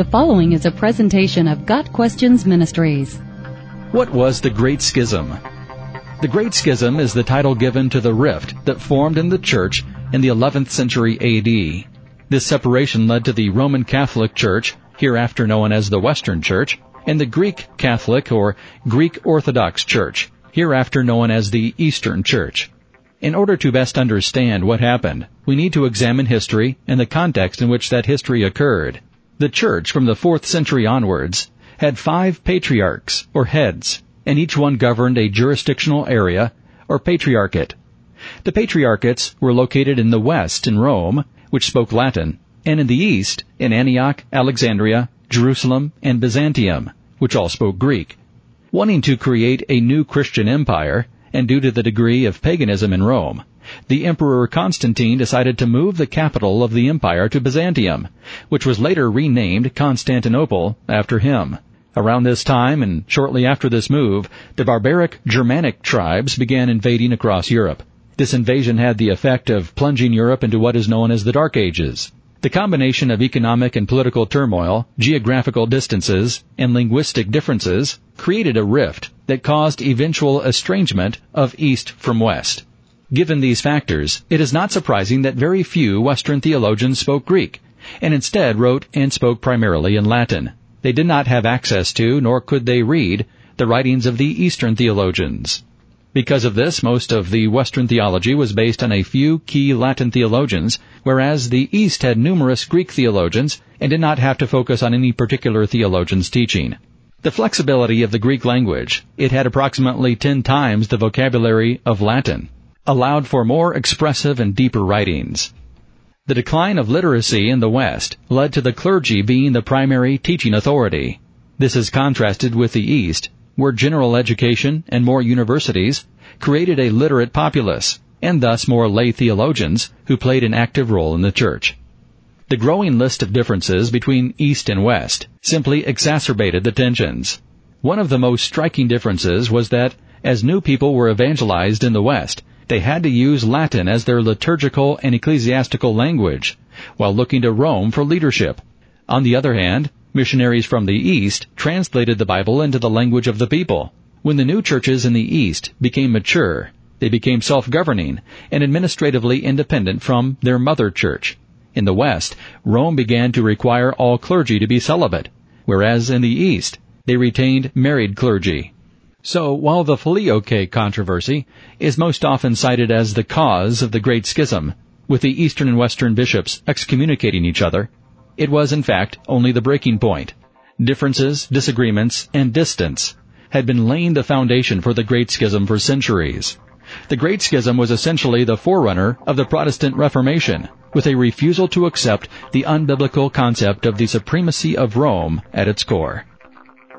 The following is a presentation of Got Questions Ministries. What was the Great Schism? The Great Schism is the title given to the rift that formed in the church in the 11th century AD. This separation led to the Roman Catholic Church, hereafter known as the Western Church, and the Greek Catholic or Greek Orthodox Church, hereafter known as the Eastern Church. In order to best understand what happened, we need to examine history and the context in which that history occurred. The church from the 4th century onwards had five patriarchs, or heads, and each one governed a jurisdictional area, or patriarchate. The patriarchates were located in the west in Rome, which spoke Latin, and in the east in Antioch, Alexandria, Jerusalem, and Byzantium, which all spoke Greek. Wanting to create a new Christian empire, and due to the degree of paganism in Rome, the Emperor Constantine decided to move the capital of the empire to Byzantium, which was later renamed Constantinople after him. Around this time, and shortly after this move, the barbaric Germanic tribes began invading across Europe. This invasion had the effect of plunging Europe into what is known as the Dark Ages. The combination of economic and political turmoil, geographical distances, and linguistic differences created a rift that caused eventual estrangement of East from West. Given these factors, it is not surprising that very few Western theologians spoke Greek, and instead wrote and spoke primarily in Latin. They did not have access to, nor could they read, the writings of the Eastern theologians. Because of this, most of the Western theology was based on a few key Latin theologians, whereas the East had numerous Greek theologians and did not have to focus on any particular theologian's teaching. The flexibility of the Greek language, it had approximately ten times the vocabulary of Latin allowed for more expressive and deeper writings. The decline of literacy in the West led to the clergy being the primary teaching authority. This is contrasted with the East, where general education and more universities created a literate populace, and thus more lay theologians who played an active role in the church. The growing list of differences between East and West simply exacerbated the tensions. One of the most striking differences was that as new people were evangelized in the West, they had to use Latin as their liturgical and ecclesiastical language, while looking to Rome for leadership. On the other hand, missionaries from the East translated the Bible into the language of the people. When the new churches in the East became mature, they became self-governing and administratively independent from their mother church. In the West, Rome began to require all clergy to be celibate, whereas in the East, they retained married clergy. So, while the Filioque controversy is most often cited as the cause of the Great Schism, with the Eastern and Western bishops excommunicating each other, it was in fact only the breaking point. Differences, disagreements, and distance had been laying the foundation for the Great Schism for centuries. The Great Schism was essentially the forerunner of the Protestant Reformation, with a refusal to accept the unbiblical concept of the supremacy of Rome at its core.